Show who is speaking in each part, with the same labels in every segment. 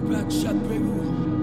Speaker 1: we back, shut big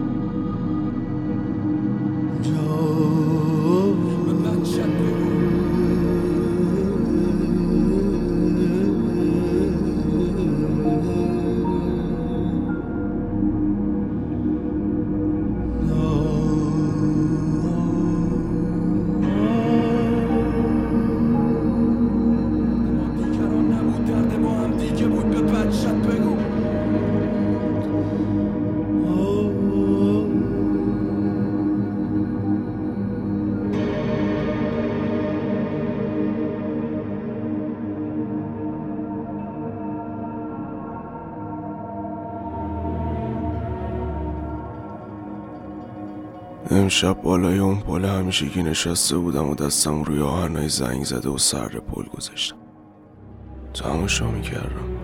Speaker 1: امشب بالای اون پل همیشگی نشسته بودم و دستم روی آهنای زنگ زده و سر پل گذاشتم. تماشا می‌کردم.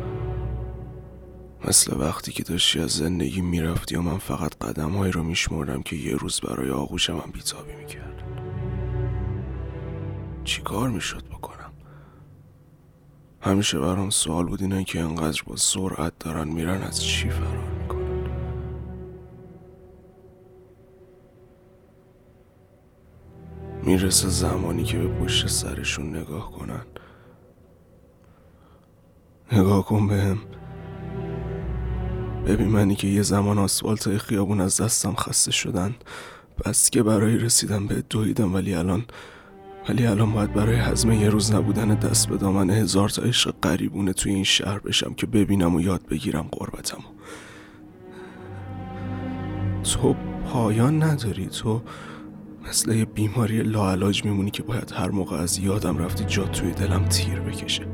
Speaker 1: مثل وقتی که داشتی از زندگی می‌رفتی و من فقط قدم رو میشمردم که یه روز برای آغوشم هم بیتابی می‌کرد چی کار می‌شد بکنم؟ همیشه برام سوال بود اینه که انقدر با سرعت دارن میرن از چی فرار می‌رسه زمانی که به پشت سرشون نگاه کنن. نگاه کن بهم. ببین منی که یه زمان آسفالت خیابون از دستم خسته شدن. بس که برای رسیدن به دویدم ولی الان ولی الان باید برای حزم یه روز نبودن دست به دامن هزار تا عشق قریبونه توی این شهر بشم که ببینم و یاد بگیرم قربتم تو پایان نداری تو مثل یه بیماری لاعلاج میمونی که باید هر موقع از یادم رفتی جا توی دلم تیر بکشه.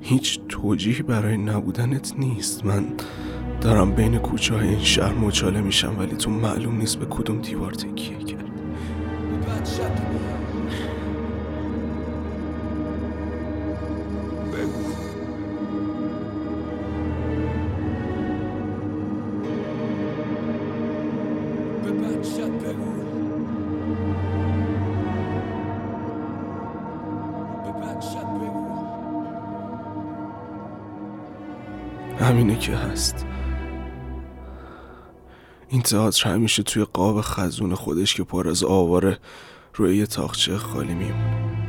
Speaker 1: هیچ توجیهی برای نبودنت نیست. من دارم بین کوچه های این شهر مچاله میشم ولی تو معلوم نیست به کدوم دیوار تکیه کرد. همینه که هست. این تئاتر همیشه توی قاب خزون خودش که پر از آواره روی یه تاخچه خالی میمونه.